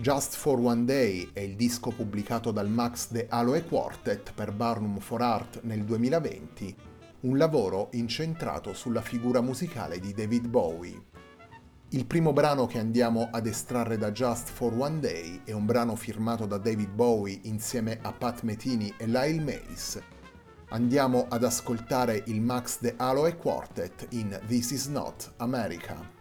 Just for One Day è il disco pubblicato dal Max De Aloe Quartet per Barnum for Art nel 2020, un lavoro incentrato sulla figura musicale di David Bowie. Il primo brano che andiamo ad estrarre da Just for One Day è un brano firmato da David Bowie insieme a Pat Metini e Lyle Mace. Andiamo ad ascoltare il Max De Aloe Quartet in This Is Not America.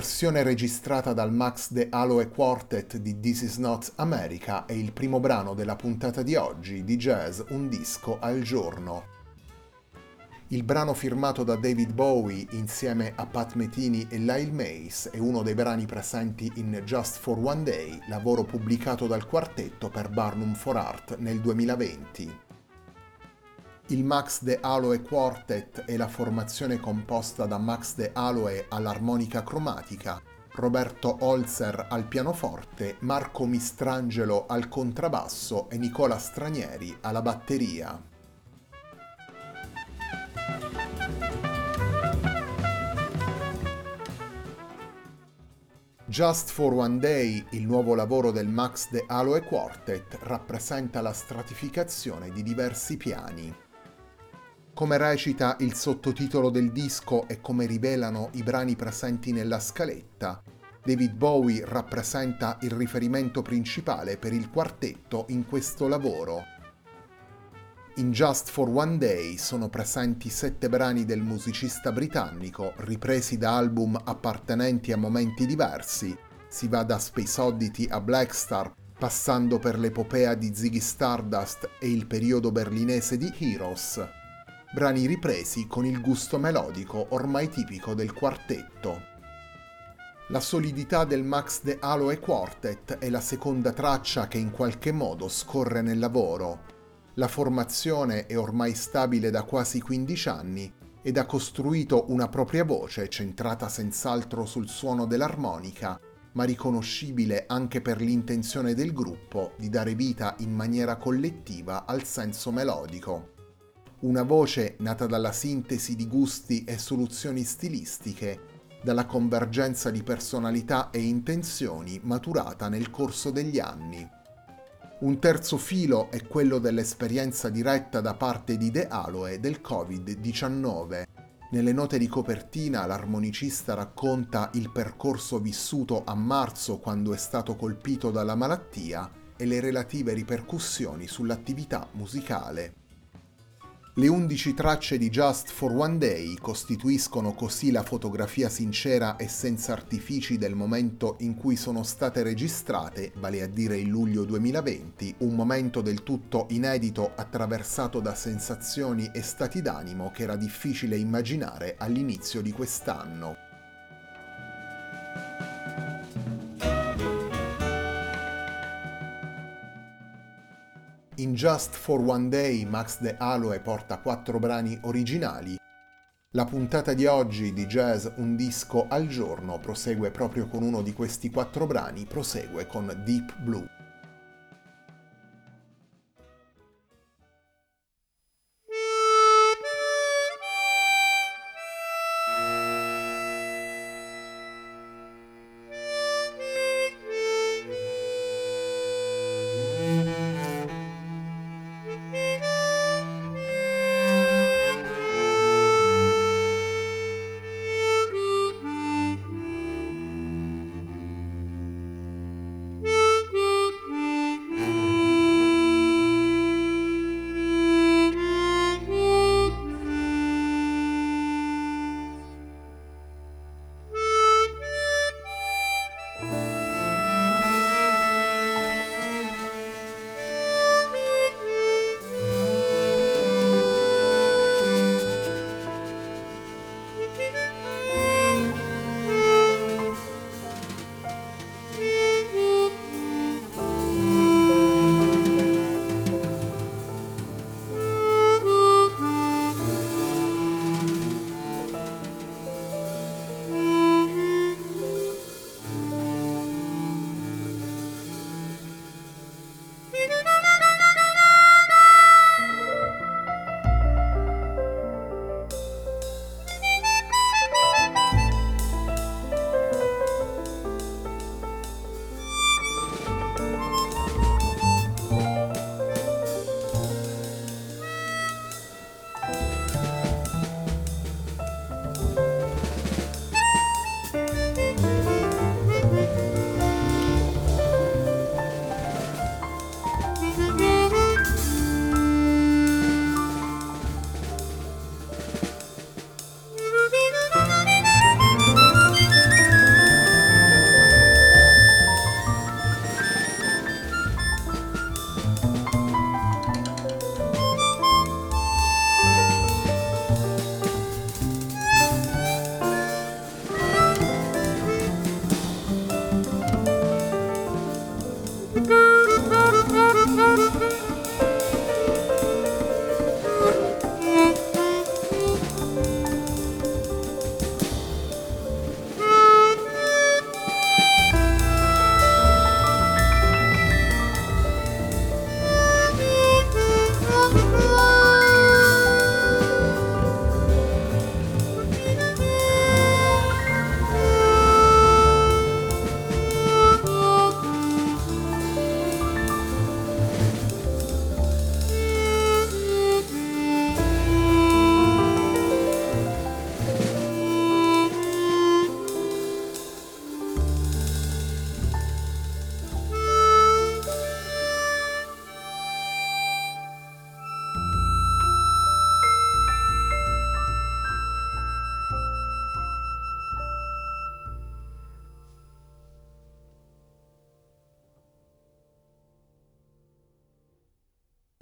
Versione registrata dal Max De Aloe Quartet di This Is Not America è il primo brano della puntata di oggi di Jazz Un disco al giorno. Il brano firmato da David Bowie insieme a Pat Metini e Lyle Mace è uno dei brani presenti in Just for One Day, lavoro pubblicato dal quartetto per Barnum for Art nel 2020. Il Max De Aloe Quartet è la formazione composta da Max De Aloe all'armonica cromatica, Roberto Holzer al pianoforte, Marco Mistrangelo al contrabbasso e Nicola Stranieri alla batteria. Just for One Day, il nuovo lavoro del Max De Aloe Quartet, rappresenta la stratificazione di diversi piani. Come recita il sottotitolo del disco e come rivelano i brani presenti nella scaletta, David Bowie rappresenta il riferimento principale per il quartetto in questo lavoro. In Just for One Day sono presenti sette brani del musicista britannico ripresi da album appartenenti a momenti diversi, si va da Space Oddity a Blackstar, passando per l'epopea di Ziggy Stardust e il periodo berlinese di Heroes brani ripresi con il gusto melodico ormai tipico del quartetto. La solidità del Max De Aloe Quartet è la seconda traccia che in qualche modo scorre nel lavoro. La formazione è ormai stabile da quasi 15 anni ed ha costruito una propria voce centrata senz'altro sul suono dell'armonica, ma riconoscibile anche per l'intenzione del gruppo di dare vita in maniera collettiva al senso melodico una voce nata dalla sintesi di gusti e soluzioni stilistiche, dalla convergenza di personalità e intenzioni maturata nel corso degli anni. Un terzo filo è quello dell'esperienza diretta da parte di De Aloe del Covid-19. Nelle note di copertina l'armonicista racconta il percorso vissuto a marzo quando è stato colpito dalla malattia e le relative ripercussioni sull'attività musicale. Le 11 tracce di Just for One Day costituiscono così la fotografia sincera e senza artifici del momento in cui sono state registrate, vale a dire il luglio 2020, un momento del tutto inedito attraversato da sensazioni e stati d'animo che era difficile immaginare all'inizio di quest'anno. In Just for One Day Max De Aloe porta quattro brani originali. La puntata di oggi di Jazz Un disco al giorno prosegue proprio con uno di questi quattro brani, prosegue con Deep Blue.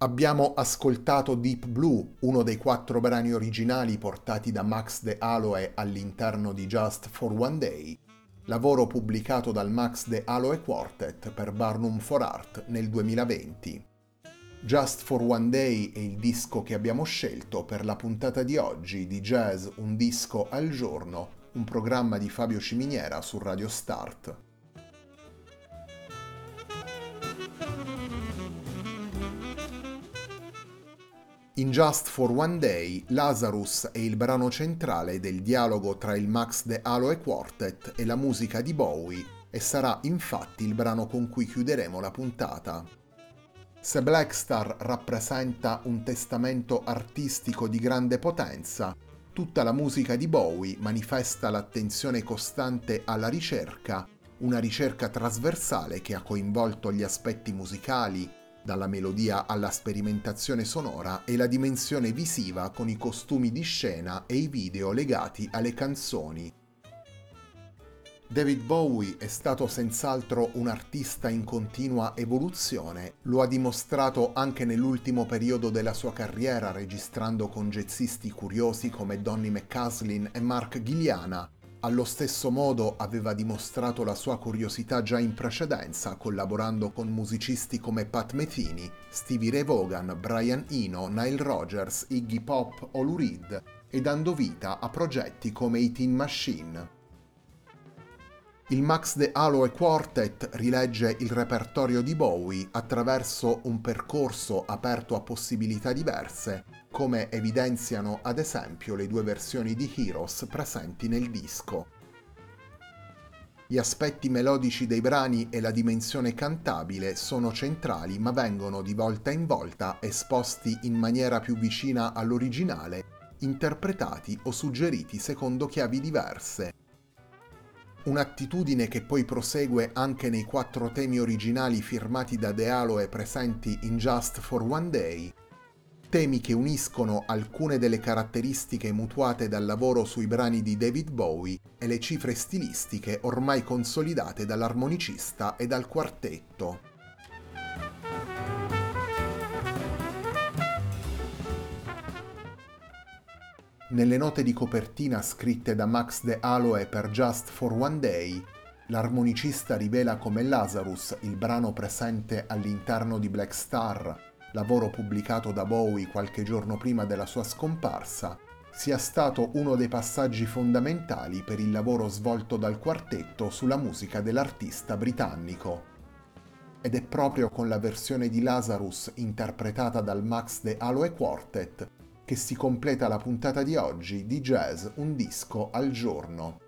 Abbiamo ascoltato Deep Blue, uno dei quattro brani originali portati da Max De Aloe all'interno di Just for One Day, lavoro pubblicato dal Max De Aloe Quartet per Barnum for Art nel 2020. Just for One Day è il disco che abbiamo scelto per la puntata di oggi di Jazz Un disco al giorno, un programma di Fabio Ciminiera su Radio Start. In Just for One Day, Lazarus è il brano centrale del dialogo tra il Max De Aloe Quartet e la musica di Bowie e sarà infatti il brano con cui chiuderemo la puntata. Se Blackstar rappresenta un testamento artistico di grande potenza, tutta la musica di Bowie manifesta l'attenzione costante alla ricerca, una ricerca trasversale che ha coinvolto gli aspetti musicali, dalla melodia alla sperimentazione sonora e la dimensione visiva con i costumi di scena e i video legati alle canzoni. David Bowie è stato senz'altro un artista in continua evoluzione, lo ha dimostrato anche nell'ultimo periodo della sua carriera registrando con jazzisti curiosi come Donny McCaslin e Mark Gilliana, allo stesso modo aveva dimostrato la sua curiosità già in precedenza collaborando con musicisti come Pat Metheny, Stevie Ray Vaughan, Brian Eno, Nile Rogers, Iggy Pop o Lou Reed e dando vita a progetti come i Teen Machine. Il Max De Aloe Quartet rilegge il repertorio di Bowie attraverso un percorso aperto a possibilità diverse, come evidenziano ad esempio le due versioni di Heroes presenti nel disco. Gli aspetti melodici dei brani e la dimensione cantabile sono centrali ma vengono di volta in volta esposti in maniera più vicina all'originale, interpretati o suggeriti secondo chiavi diverse un'attitudine che poi prosegue anche nei quattro temi originali firmati da De Aloe presenti in Just for One Day, temi che uniscono alcune delle caratteristiche mutuate dal lavoro sui brani di David Bowie e le cifre stilistiche ormai consolidate dall'armonicista e dal quartetto. Nelle note di copertina scritte da Max De Aloe per Just for One Day, l'armonicista rivela come Lazarus, il brano presente all'interno di Black Star, lavoro pubblicato da Bowie qualche giorno prima della sua scomparsa, sia stato uno dei passaggi fondamentali per il lavoro svolto dal quartetto sulla musica dell'artista britannico. Ed è proprio con la versione di Lazarus interpretata dal Max De Aloe Quartet che si completa la puntata di oggi di Jazz Un disco al giorno.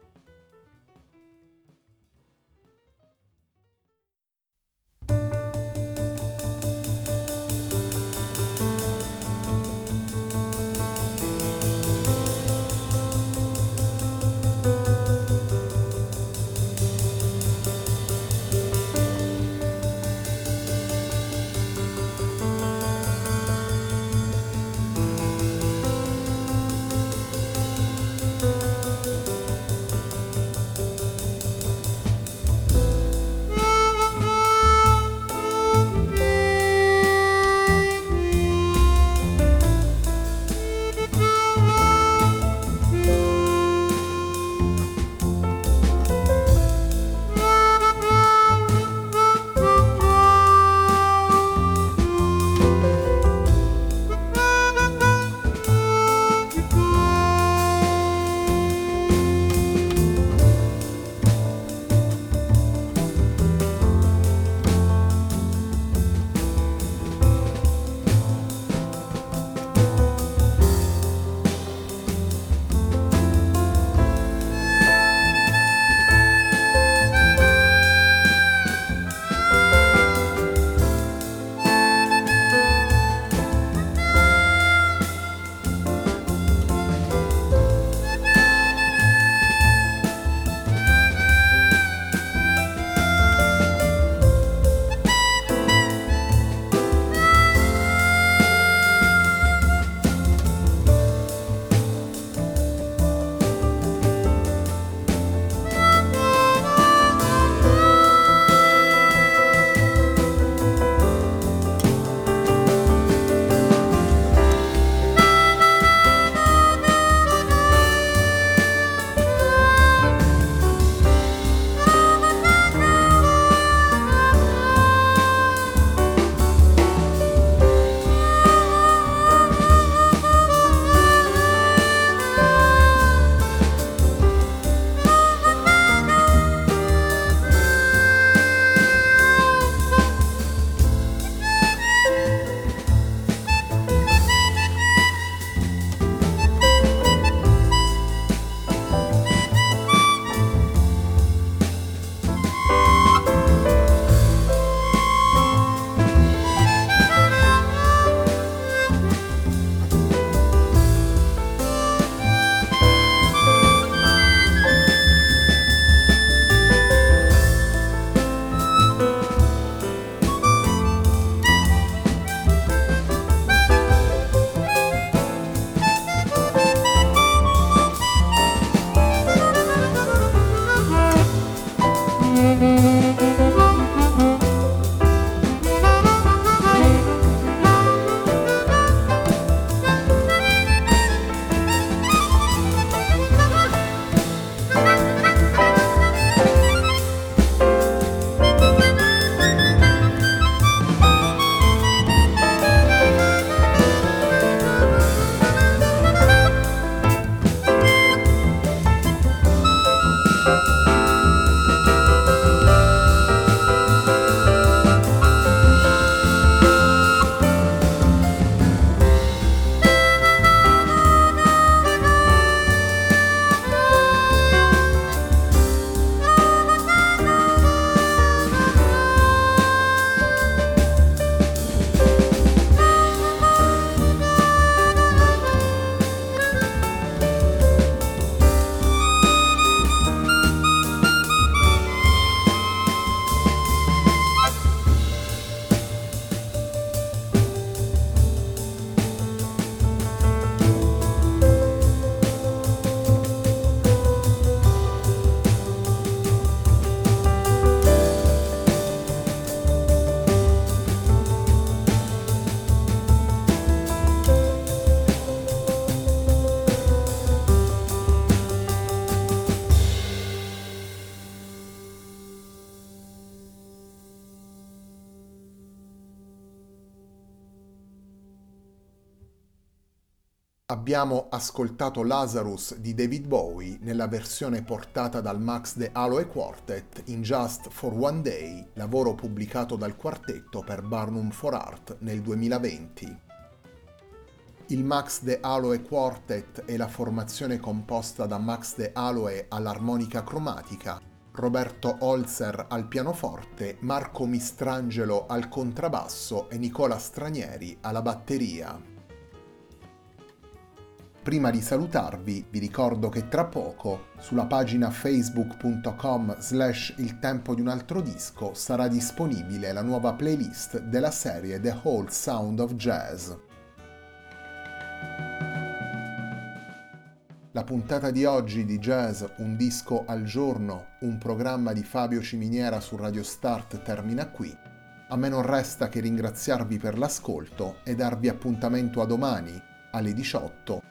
Abbiamo ascoltato Lazarus di David Bowie nella versione portata dal Max The Aloe Quartet in Just for One Day, lavoro pubblicato dal quartetto per Barnum for Art nel 2020. Il Max The Aloe Quartet è la formazione composta da Max The Aloe all'armonica cromatica, Roberto Holzer al pianoforte, Marco Mistrangelo al contrabbasso e Nicola Stranieri alla batteria. Prima di salutarvi vi ricordo che tra poco sulla pagina facebook.com slash il tempo di un altro disco sarà disponibile la nuova playlist della serie The Whole Sound of Jazz. La puntata di oggi di Jazz Un disco al giorno, un programma di Fabio Ciminiera su Radio Start termina qui. A me non resta che ringraziarvi per l'ascolto e darvi appuntamento a domani alle 18